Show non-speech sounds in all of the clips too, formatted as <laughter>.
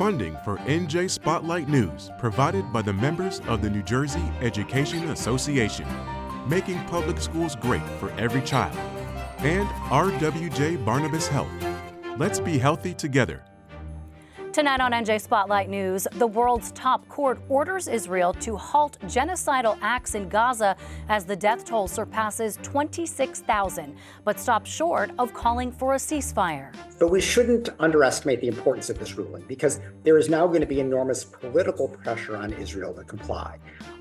Funding for NJ Spotlight News provided by the members of the New Jersey Education Association, making public schools great for every child, and RWJ Barnabas Health. Let's be healthy together. Tonight on NJ Spotlight News, the world's top court orders Israel to halt genocidal acts in Gaza as the death toll surpasses 26,000, but stops short of calling for a ceasefire. But we shouldn't underestimate the importance of this ruling because there is now going to be enormous political pressure on Israel to comply.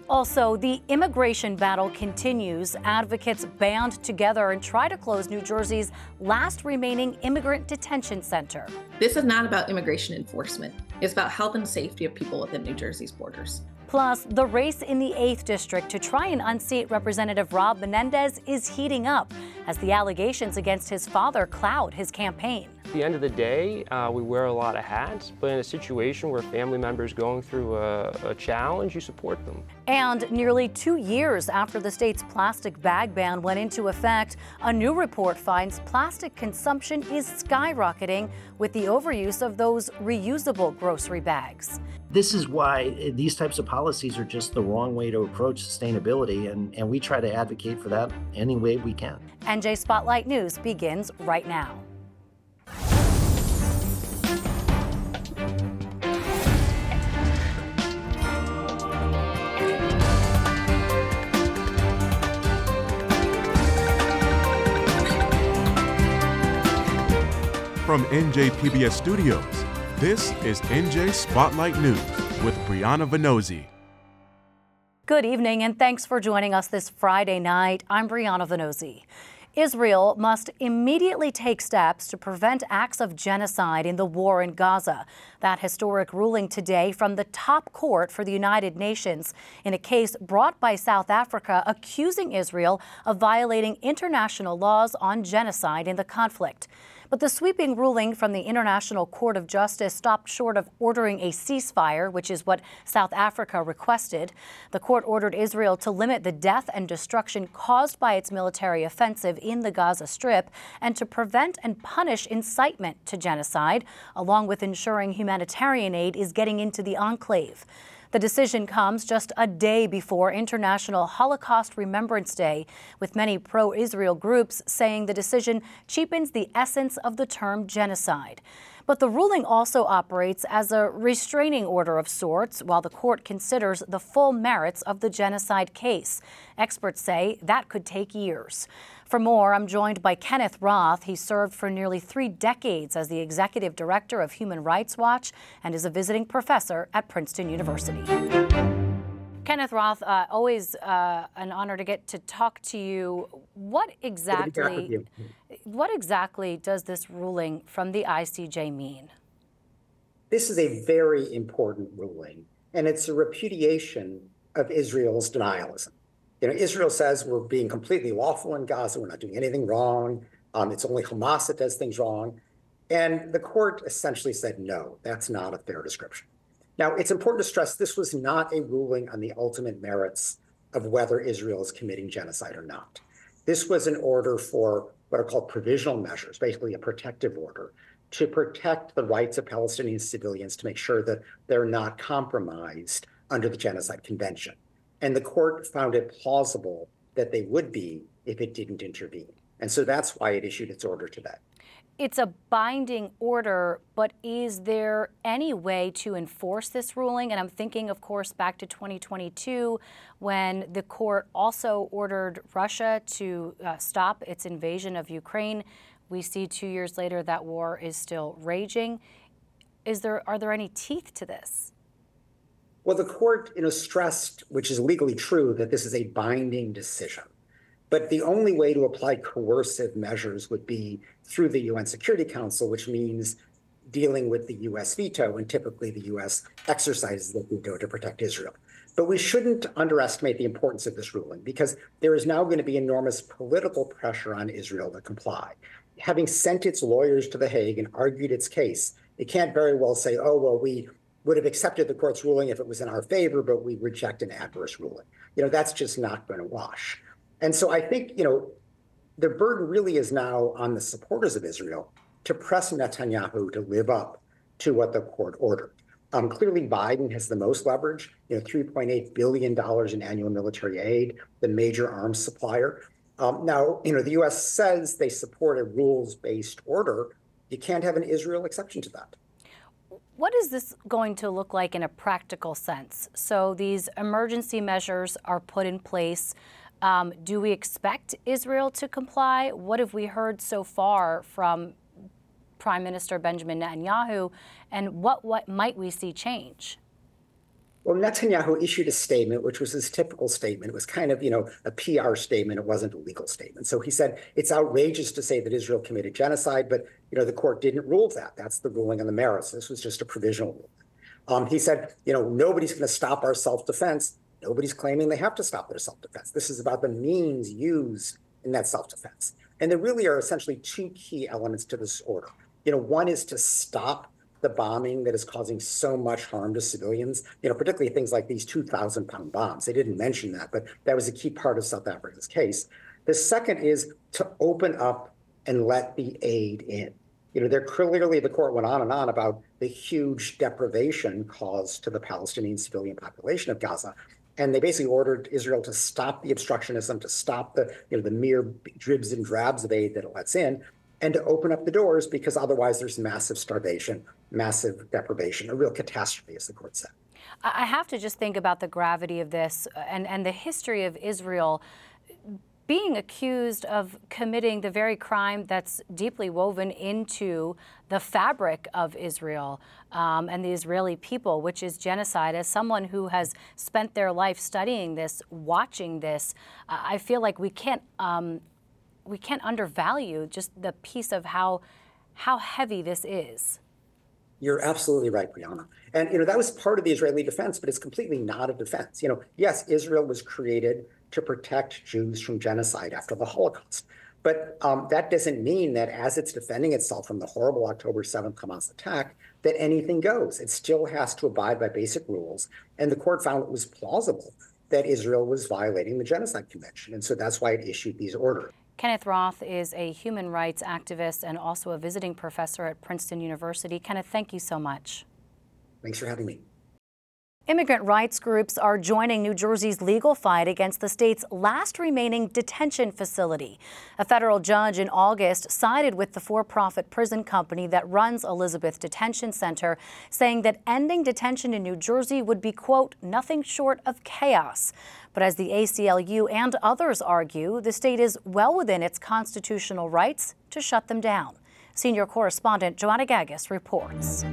Also, the immigration battle continues. Advocates band together and try to close New Jersey's last remaining immigrant detention center. This is not about immigration enforcement. It's about health and safety of people within New Jersey's borders. Plus, the race in the 8th District to try and unseat Representative Rob Menendez is heating up as the allegations against his father cloud his campaign. At the end of the day, uh, we wear a lot of hats, but in a situation where family members going through a, a challenge, you support them. And nearly two years after the state's plastic bag ban went into effect, a new report finds plastic consumption is skyrocketing with the overuse of those reusable grocery bags. This is why these types of policies are just the wrong way to approach sustainability, and, and we try to advocate for that any way we can. NJ Spotlight News begins right now. From NJPBS Studios, this is NJ Spotlight News with Brianna Vannozzi. Good evening, and thanks for joining us this Friday night. I'm Brianna Vannozzi. Israel must immediately take steps to prevent acts of genocide in the war in Gaza. That historic ruling today from the top court for the United Nations in a case brought by South Africa accusing Israel of violating international laws on genocide in the conflict. But the sweeping ruling from the International Court of Justice stopped short of ordering a ceasefire, which is what South Africa requested. The court ordered Israel to limit the death and destruction caused by its military offensive in the Gaza Strip and to prevent and punish incitement to genocide, along with ensuring humanitarian aid is getting into the enclave. The decision comes just a day before International Holocaust Remembrance Day, with many pro Israel groups saying the decision cheapens the essence of the term genocide. But the ruling also operates as a restraining order of sorts while the court considers the full merits of the genocide case. Experts say that could take years. For more, I'm joined by Kenneth Roth. He served for nearly three decades as the executive director of Human Rights Watch and is a visiting professor at Princeton University. Kenneth Roth, uh, always uh, an honor to get to talk to you. What exactly, you. what exactly does this ruling from the ICJ mean? This is a very important ruling, and it's a repudiation of Israel's denialism. You know, Israel says we're being completely lawful in Gaza, we're not doing anything wrong. Um, it's only Hamas that does things wrong. And the court essentially said, no, that's not a fair description. Now, it's important to stress this was not a ruling on the ultimate merits of whether Israel is committing genocide or not. This was an order for what are called provisional measures, basically a protective order, to protect the rights of Palestinian civilians to make sure that they're not compromised under the Genocide Convention. And the court found it plausible that they would be if it didn't intervene. And so that's why it issued its order today. It's a binding order, but is there any way to enforce this ruling? And I'm thinking, of course, back to 2022 when the court also ordered Russia to uh, stop its invasion of Ukraine. We see two years later that war is still raging. Is there, are there any teeth to this? Well, the court, you know, stressed, which is legally true, that this is a binding decision. But the only way to apply coercive measures would be through the UN Security Council, which means dealing with the US veto, and typically the US exercises the veto to protect Israel. But we shouldn't underestimate the importance of this ruling because there is now going to be enormous political pressure on Israel to comply. Having sent its lawyers to The Hague and argued its case, it can't very well say, oh, well, we would have accepted the court's ruling if it was in our favor, but we reject an adverse ruling. You know, that's just not going to wash. And so I think, you know, the burden really is now on the supporters of Israel to press Netanyahu to live up to what the court ordered. Um, clearly, Biden has the most leverage, you know, $3.8 billion in annual military aid, the major arms supplier. Um, now, you know, the U.S. says they support a rules based order. You can't have an Israel exception to that. What is this going to look like in a practical sense? So these emergency measures are put in place. Um, do we expect Israel to comply? What have we heard so far from Prime Minister Benjamin Netanyahu, and what, what might we see change? Well, Netanyahu issued a statement, which was his typical statement. It was kind of, you know, a PR statement. It wasn't a legal statement. So he said it's outrageous to say that Israel committed genocide, but you know, the court didn't rule that. That's the ruling on the merits. This was just a provisional ruling. Um, he said, you know, nobody's going to stop our self-defense. Nobody's claiming they have to stop their self-defense. This is about the means used in that self-defense. And there really are essentially two key elements to this order. You know, one is to stop the bombing that is causing so much harm to civilians, you know, particularly things like these 2,000 pound bombs. They didn't mention that, but that was a key part of South Africa's case. The second is to open up and let the aid in. You know, there clearly the court went on and on about the huge deprivation caused to the Palestinian civilian population of Gaza. And they basically ordered Israel to stop the obstructionism, to stop the, you know, the mere dribs and drabs of aid that it lets in, and to open up the doors because otherwise there's massive starvation, massive deprivation, a real catastrophe, as the court said. I have to just think about the gravity of this uh, and, and the history of Israel being accused of committing the very crime that's deeply woven into the fabric of Israel um, and the Israeli people, which is genocide. As someone who has spent their life studying this, watching this, I feel like we can't um, we can't undervalue just the piece of how how heavy this is. You're absolutely right, Brianna. And you know that was part of the Israeli defense, but it's completely not a defense. You know, yes, Israel was created to protect Jews from genocide after the Holocaust. But um, that doesn't mean that as it's defending itself from the horrible October 7th Hamas attack, that anything goes. It still has to abide by basic rules. And the court found it was plausible that Israel was violating the Genocide Convention. And so that's why it issued these orders. Kenneth Roth is a human rights activist and also a visiting professor at Princeton University. Kenneth, thank you so much. Thanks for having me. Immigrant rights groups are joining New Jersey's legal fight against the state's last remaining detention facility. A federal judge in August sided with the for profit prison company that runs Elizabeth Detention Center, saying that ending detention in New Jersey would be, quote, nothing short of chaos. But as the ACLU and others argue, the state is well within its constitutional rights to shut them down. Senior correspondent Joanna Gagis reports.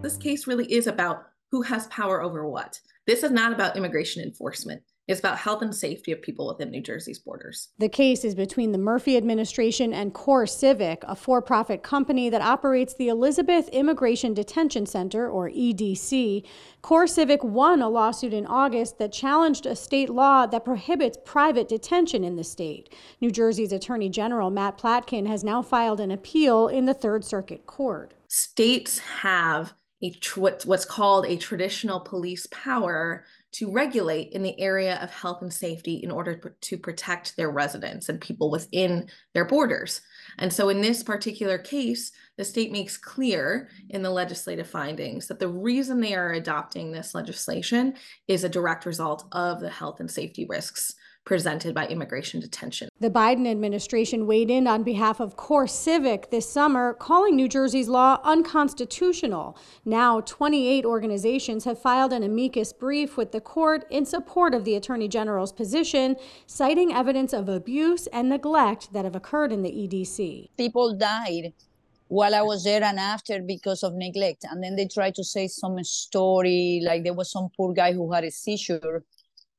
This case really is about who has power over what. This is not about immigration enforcement. It's about health and safety of people within New Jersey's borders. The case is between the Murphy administration and Core Civic, a for profit company that operates the Elizabeth Immigration Detention Center, or EDC. Core Civic won a lawsuit in August that challenged a state law that prohibits private detention in the state. New Jersey's Attorney General Matt Platkin has now filed an appeal in the Third Circuit Court. States have a what's called a traditional police power to regulate in the area of health and safety in order to protect their residents and people within their borders. And so, in this particular case, the state makes clear in the legislative findings that the reason they are adopting this legislation is a direct result of the health and safety risks presented by immigration detention. The Biden administration weighed in on behalf of Core Civic this summer, calling New Jersey's law unconstitutional. Now, 28 organizations have filed an amicus brief with the court in support of the Attorney General's position, citing evidence of abuse and neglect that have occurred in the EDC. People died while I was there and after because of neglect. And then they tried to say some story like there was some poor guy who had a seizure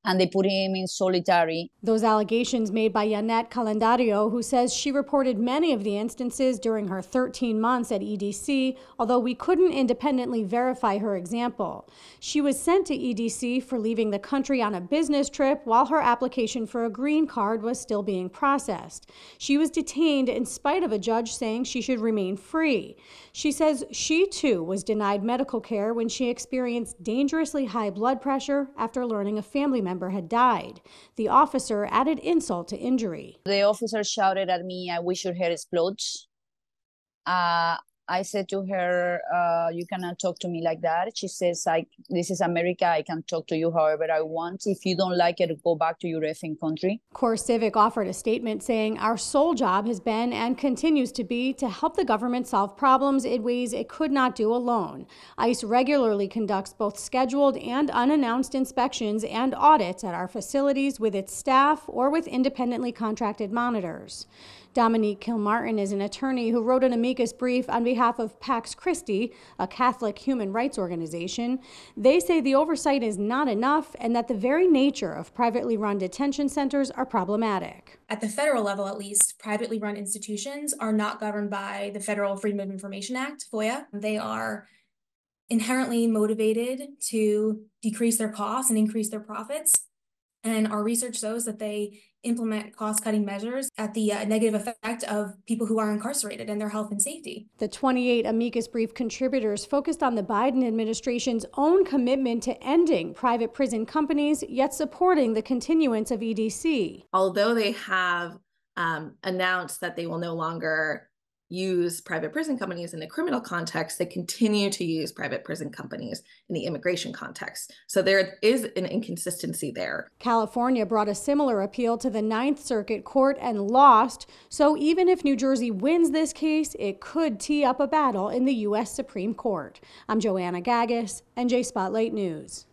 and they put him in solitary. Those allegations made by Yanette Calendario, who says she reported many of the instances during her 13 months at EDC, although we couldn't independently verify her example. She was sent to EDC for leaving the country on a business trip while her application for a green card was still being processed. She was detained in spite of a judge saying she should remain free. She says she too was denied medical care when she experienced dangerously high blood pressure after learning a family member member had died. The officer added insult to injury. The officer shouted at me, I wish your head explodes. Uh, I said to her, uh, "You cannot talk to me like that." She says, "I this is America. I can talk to you however I want. If you don't like it, go back to your effing country." Core Civic offered a statement saying, "Our sole job has been and continues to be to help the government solve problems in ways it could not do alone." ICE regularly conducts both scheduled and unannounced inspections and audits at our facilities with its staff or with independently contracted monitors. Dominique Kilmartin is an attorney who wrote an amicus brief on behalf of Pax Christi, a Catholic human rights organization. They say the oversight is not enough and that the very nature of privately run detention centers are problematic. At the federal level, at least, privately run institutions are not governed by the Federal Freedom of Information Act, FOIA. They are inherently motivated to decrease their costs and increase their profits. And our research shows that they implement cost cutting measures at the uh, negative effect of people who are incarcerated and their health and safety. The 28 amicus brief contributors focused on the Biden administration's own commitment to ending private prison companies, yet supporting the continuance of EDC. Although they have um, announced that they will no longer use private prison companies in the criminal context, they continue to use private prison companies in the immigration context. So there is an inconsistency there. California brought a similar appeal to the Ninth Circuit Court and lost. So even if New Jersey wins this case, it could tee up a battle in the U.S. Supreme Court. I'm Joanna Gagis, NJ Spotlight News.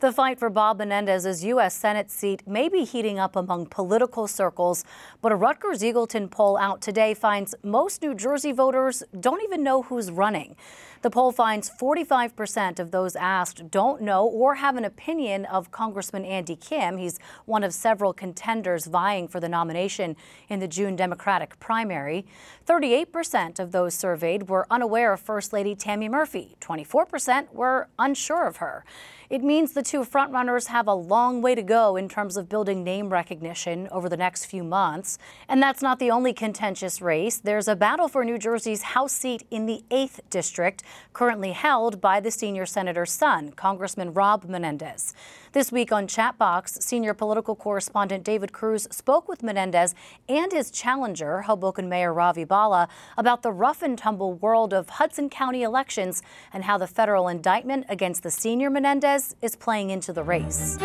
The fight for Bob Menendez's U.S. Senate seat may be heating up among political circles, but a Rutgers Eagleton poll out today finds most New Jersey voters don't even know who's running. The poll finds 45% of those asked don't know or have an opinion of Congressman Andy Kim. He's one of several contenders vying for the nomination in the June Democratic primary. 38% of those surveyed were unaware of First Lady Tammy Murphy. 24% were unsure of her. It means the two frontrunners have a long way to go in terms of building name recognition over the next few months. And that's not the only contentious race. There's a battle for New Jersey's House seat in the 8th District, currently held by the senior senator's son, Congressman Rob Menendez. This week on Chatbox, senior political correspondent David Cruz spoke with Menendez and his challenger, Hoboken Mayor Ravi Bhalla, about the rough and tumble world of Hudson County elections and how the federal indictment against the senior Menendez is playing into the race.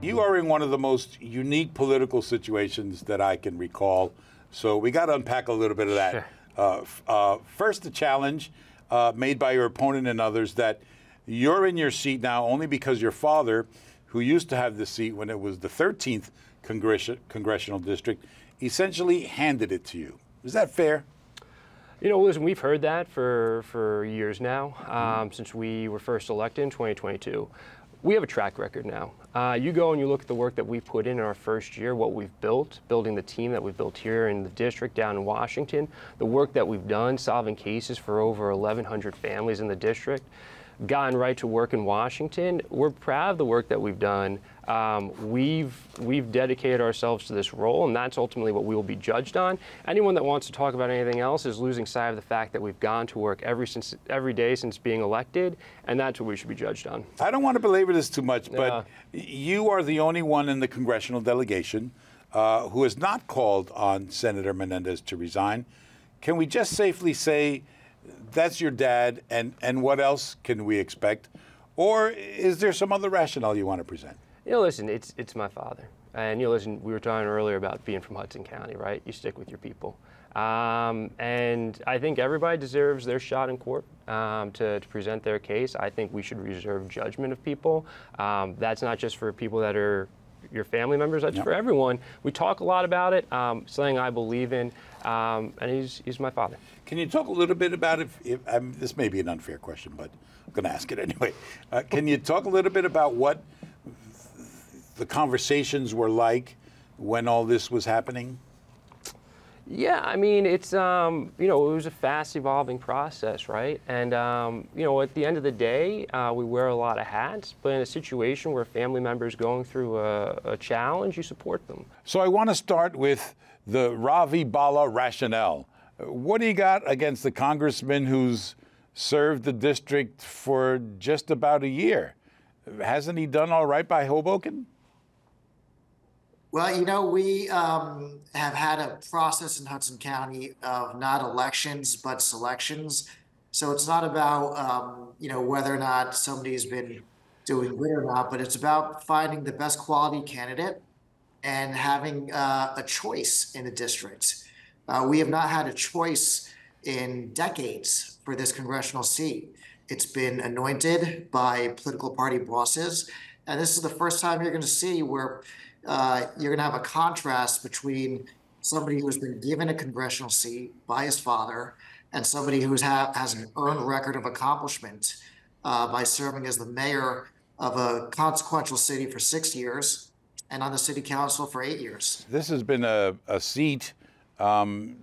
You are in one of the most unique political situations that I can recall. So we got to unpack a little bit of that. Sure. Uh, uh, first, the challenge uh, made by your opponent and others that you're in your seat now only because your father, who used to have the seat when it was the 13th Congress- congressional district, essentially handed it to you. Is that fair? You know, listen, we've heard that for, for years now, um, since we were first elected in 2022. We have a track record now. Uh, you go and you look at the work that we've put in in our first year, what we've built, building the team that we've built here in the district down in Washington, the work that we've done, solving cases for over 1,100 families in the district gotten right to work in Washington. We're proud of the work that we've done. Um, we've we've dedicated ourselves to this role, and that's ultimately what we will be judged on. Anyone that wants to talk about anything else is losing sight of the fact that we've gone to work every since every day since being elected, and that's what we should be judged on. I don't want to belabor this too much, but you are the only one in the congressional delegation uh, who has not called on Senator Menendez to resign. Can we just safely say? That's your dad, and, and what else can we expect? Or is there some other rationale you want to present? You know, listen, it's, it's my father. And you know, listen, we were talking earlier about being from Hudson County, right? You stick with your people. Um, and I think everybody deserves their shot in court um, to, to, present their case. I think we should reserve judgment of people. Um, that's not just for people that are your family members, that's for everyone. We talk a lot about it, um, something I believe in, um, and he's, he's my father. Can you talk a little bit about if, if um, this may be an unfair question, but I'm going to ask it anyway. Uh, can you talk a little bit about what the conversations were like when all this was happening? Yeah, I mean, it's, um, you know, it was a fast evolving process, right? And, um, you know, at the end of the day, uh, we wear a lot of hats, but in a situation where a family member is going through a, a challenge, you support them. So I want to start with the Ravi Bhalla rationale. What do you got against the congressman who's served the district for just about a year? Hasn't he done all right by Hoboken? Well, you know, we um, have had a process in Hudson County of not elections, but selections. So it's not about, um, you know, whether or not somebody's been doing good or not, but it's about finding the best quality candidate and having uh, a choice in the district. Uh, we have not had a choice in decades for this congressional seat. It's been anointed by political party bosses. And this is the first time you're going to see where uh, you're going to have a contrast between somebody who's been given a congressional seat by his father and somebody who ha- has an earned record of accomplishment uh, by serving as the mayor of a consequential city for six years and on the city council for eight years. This has been a, a seat um,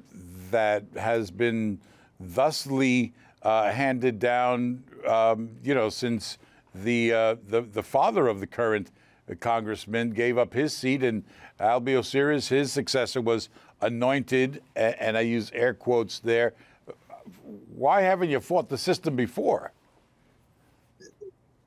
that has been thusly uh, handed down, um, you know, since the, uh, the the father of the current congressman gave up his seat, and Albio Sires, his successor, was anointed, and I use air quotes there. Why haven't you fought the system before?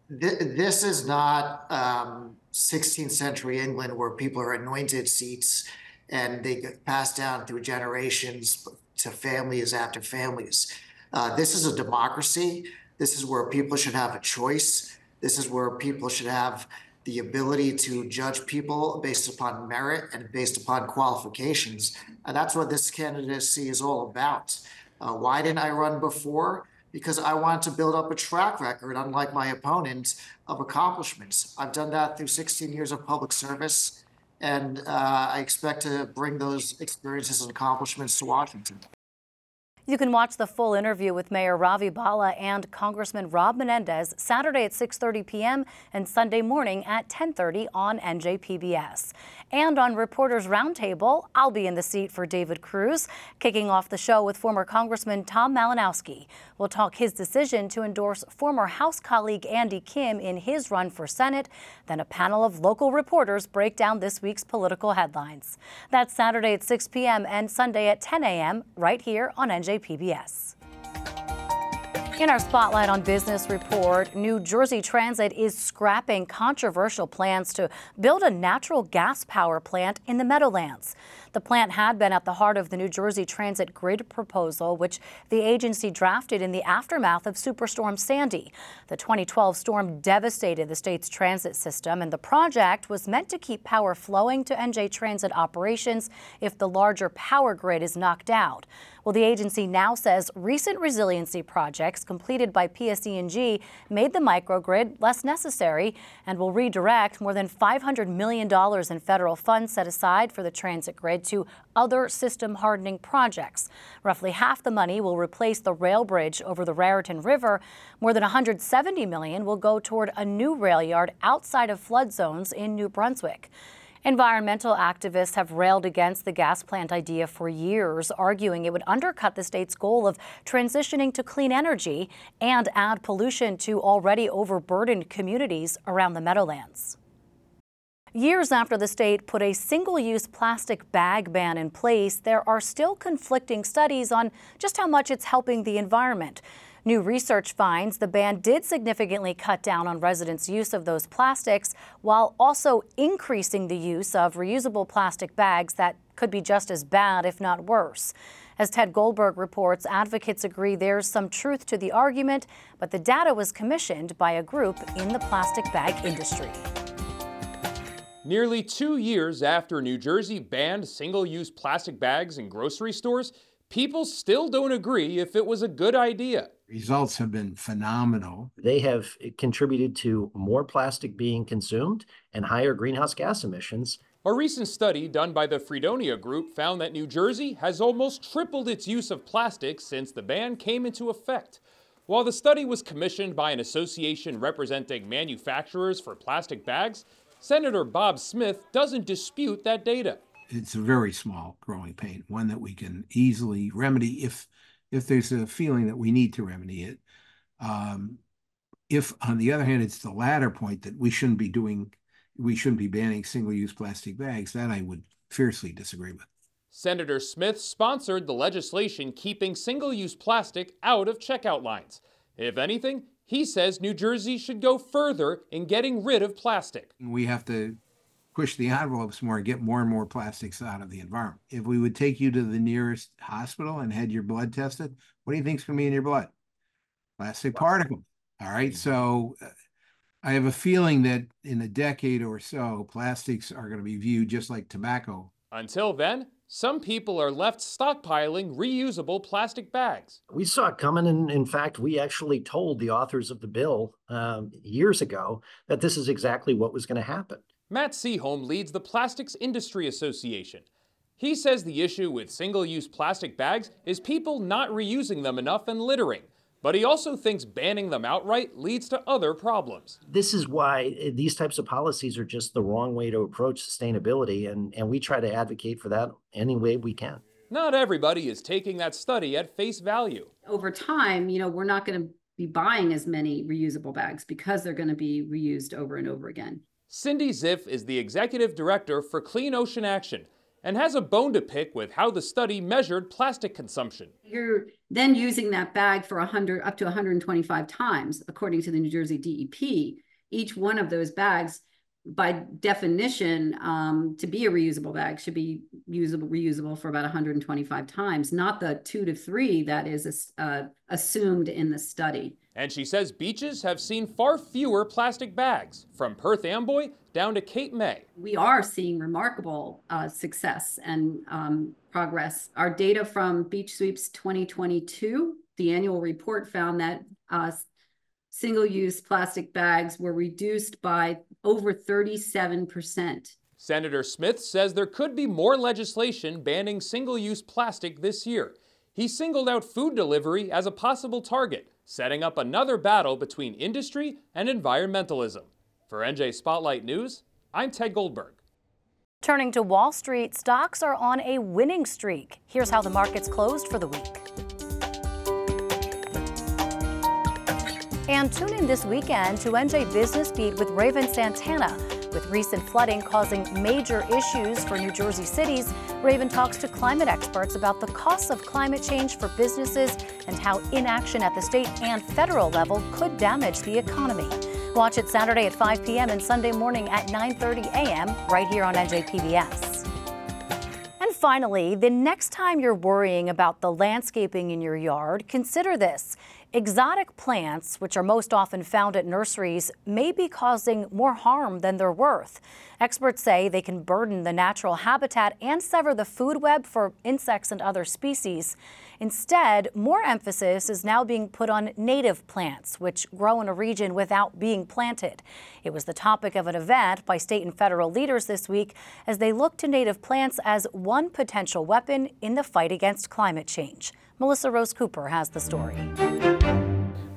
This is not um, 16th century England where people are anointed seats and they get passed down through generations to families after families. Uh, this is a democracy. This is where people should have a choice. This is where people should have the ability to judge people based upon merit and based upon qualifications. And that's what this candidacy is all about. Uh, why didn't I run before? Because I wanted to build up a track record, unlike my opponent, of accomplishments. I've done that through 16 years of public service, and uh, I expect to bring those experiences and accomplishments to Washington. You can watch the full interview with Mayor Ravi Bhalla and Congressman Rob Menendez Saturday at 6:30 p.m. and Sunday morning at 10:30 on NJPBS. And on Reporters Roundtable, I'll be in the seat for David Cruz, kicking off the show with former Congressman Tom Malinowski. We'll talk his decision to endorse former House colleague Andy Kim in his run for Senate. Then a panel of local reporters break down this week's political headlines. That's Saturday at 6 p.m. and Sunday at 10 a.m. right here on NJPBS. In our Spotlight on Business report, New Jersey Transit is scrapping controversial plans to build a natural gas power plant in the Meadowlands. The plant had been at the heart of the New Jersey Transit grid proposal, which the agency drafted in the aftermath of Superstorm Sandy. The 2012 storm devastated the state's transit system, and the project was meant to keep power flowing to NJ Transit operations if the larger power grid is knocked out. Well, the agency now says recent resiliency projects completed by PSE&G made the microgrid less necessary and will redirect more than $500 million in federal funds set aside for the transit grid to other system hardening projects. Roughly half the money will replace the rail bridge over the Raritan River. More than $170 million will go toward a new rail yard outside of flood zones in New Brunswick. Environmental activists have railed against the gas plant idea for years, arguing it would undercut the state's goal of transitioning to clean energy and add pollution to already overburdened communities around the Meadowlands. Years after the state put a single use plastic bag ban in place, there are still conflicting studies on just how much it's helping the environment. New research finds the ban did significantly cut down on residents' use of those plastics while also increasing the use of reusable plastic bags that could be just as bad, if not worse. As Ted Goldberg reports, advocates agree there's some truth to the argument, but the data was commissioned by a group in the plastic bag industry. Nearly two years after New Jersey banned single use plastic bags in grocery stores, people still don't agree if it was a good idea. Results have been phenomenal. They have eh, contributed to more plastic being consumed and higher greenhouse gas emissions. A recent study done by the Freedonia Group found that New Jersey has almost tripled its use of plastic since the ban came into effect. While the study was commissioned by an association representing manufacturers for plastic bags, Senator Bob Smith doesn't dispute that data. It's a very small growing pain, one that we can easily remedy if if there's a feeling that we need to remedy it. Um, if, on the other hand, it's the latter point that we shouldn't be doing, we shouldn't be banning single-use plastic bags, that I would fiercely disagree with. Senator Smith sponsored the legislation keeping single-use plastic out of checkout lines. If anything, he says New Jersey should go further in getting rid of plastic. We have to push the envelopes more and get more and more plastics out of the environment. If we would take you to the nearest hospital and had your blood tested, what do you think's going to be in your blood? Plastic particles. All right. So uh, I have a feeling that in a decade or so, plastics are going to be viewed just like tobacco. Until then, some people are left stockpiling reusable plastic bags. We saw it coming, and in fact, we actually told the authors of the bill um, years ago that this is exactly what was going to happen. Matt Seaholm leads the Plastics Industry Association. He says the issue with single use plastic bags is people not reusing them enough and littering. But he also thinks banning them outright leads to other problems. This is why eh, these types of policies are just the wrong way to approach sustainability, and, and we try to advocate for that any way we can. Not everybody is taking that study at face value. Over time, you know, we're not going to be buying as many reusable bags because they're going to be reused over and over again. Cindy Zipf is the executive director for Clean Ocean Action, and has a bone to pick with how the study measured plastic consumption. You're then using that bag for 100 up to 125 times, according to the New Jersey DEP. Each one of those bags, by definition, um, to be a reusable bag, should be usable reusable for about 125 times, not the two to three that is uh, assumed in the study. And she says beaches have seen far fewer plastic bags, from Perth Amboy down to Cape May. We are seeing remarkable uh, success and um, progress. Our data from Beach Sweeps 2022, the annual report found that uh, single use plastic bags were reduced by over 37%. Senator Smith says there could be more legislation banning single use plastic this year. He singled out food delivery as a possible target, setting up another battle between industry and environmentalism. For NJ Spotlight News, I'm Ted Goldberg. Turning to Wall Street, stocks are on a winning streak. Here's how the markets closed for the week. And tune in this weekend to NJ Business Beat with Raven Santana. With recent flooding causing major issues for New Jersey cities, Raven talks to climate experts about the costs of climate change for businesses and how inaction at the state and federal level could damage the economy. Watch it Saturday at 5 p.m. and Sunday morning at 9:30 a.m. right here on NJPBS. And finally, the next time you're worrying about the landscaping in your yard, consider this. Exotic plants, which are most often found at nurseries, may be causing more harm than they're worth. Experts say they can burden the natural habitat and sever the food web for insects and other species. Instead, more emphasis is now being put on native plants, which grow in a region without being planted. It was the topic of an event by state and federal leaders this week as they look to native plants as one potential weapon in the fight against climate change. Melissa Rose Cooper has the story.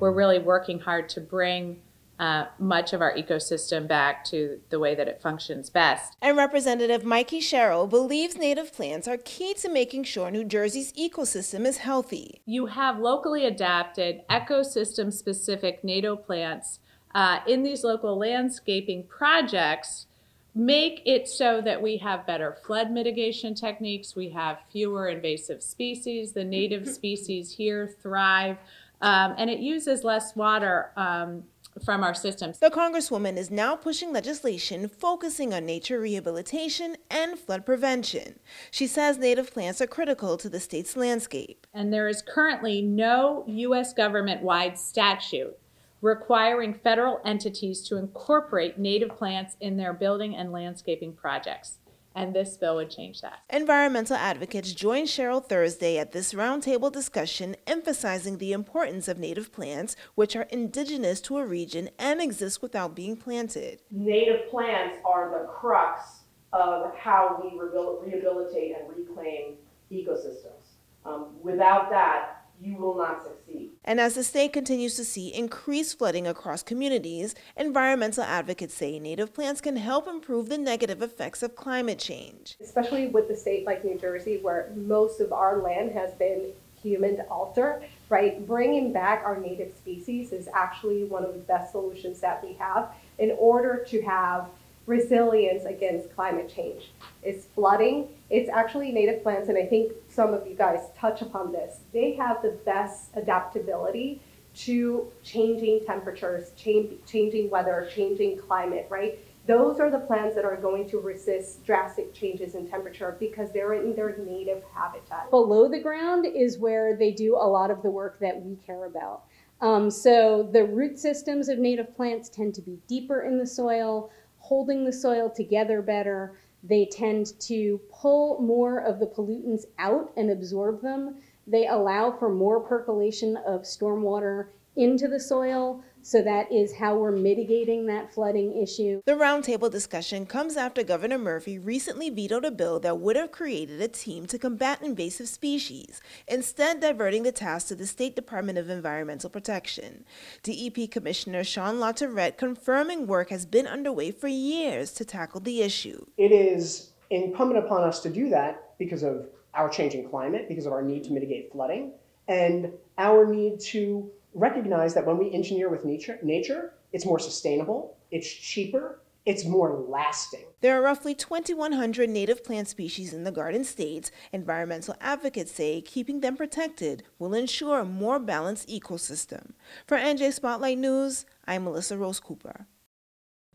We're really working hard to bring uh, much of our ecosystem back to the way that it functions best. And Representative Mikey Sherrill believes native plants are key to making sure New Jersey's ecosystem is healthy. You have locally adapted, ecosystem specific native plants uh, in these local landscaping projects make it so that we have better flood mitigation techniques, we have fewer invasive species, the native <laughs> species here thrive, um, and it uses less water um, from our systems. The Congresswoman is now pushing legislation focusing on nature rehabilitation and flood prevention. She says native plants are critical to the state's landscape. And there is currently no U.S. government wide statute requiring federal entities to incorporate native plants in their building and landscaping projects. And this bill would change that. Environmental advocates joined Sherrill Thursday at this roundtable discussion, emphasizing the importance of native plants, which are indigenous to a region and exist without being planted. Native plants are the crux of how we rehabilitate and reclaim ecosystems. Um, without that, you will not succeed. And as the state continues to see increased flooding across communities, environmental advocates say native plants can help improve the negative effects of climate change. Especially with the state like New Jersey, where most of our land has been human altered, right? Bringing back our native species is actually one of the best solutions that we have in order to have resilience against climate change. It's flooding, it's actually native plants, and I think some of you guys touch upon this. They have the best adaptability to changing temperatures, change, changing weather, changing climate, right? those are the plants that are going to resist drastic changes in temperature because they're in their native habitat. Below the ground is where they do a lot of the work that we care about. Um, so the root systems of native plants tend to be deeper in the soil, holding the soil together better. They tend to pull more of the pollutants out and absorb them. They allow for more percolation of stormwater into the soil. So that is how we're mitigating that flooding issue. The roundtable discussion comes after Governor Murphy recently vetoed a bill that would have created a team to combat invasive species, instead diverting the task to the State Department of Environmental Protection. DEP Commissioner Shawn LaTourette confirming work has been underway for years to tackle the issue. It is incumbent upon us to do that because of our changing climate, because of our need to mitigate flooding, and our need to recognize that when we engineer with nature, nature, it's more sustainable, it's cheaper, it's more lasting. There are roughly 2,100 native plant species in the Garden States. Environmental advocates say keeping them protected will ensure a more balanced ecosystem. For NJ Spotlight News, I'm Melissa Rose Cooper.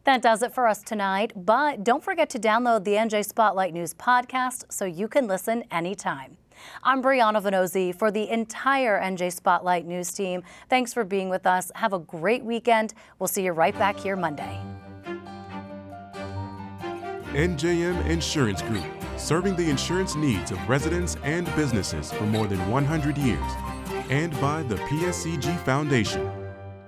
That does it for us tonight, but don't forget to download the NJ Spotlight News podcast so you can listen anytime. I'm Brianna Vannozzi for the entire NJ Spotlight News team. Thanks for being with us. Have a great weekend. We'll see you right back here Monday. NJM Insurance Group, serving the insurance needs of residents and businesses for more than 100 years. And by the PSEG Foundation,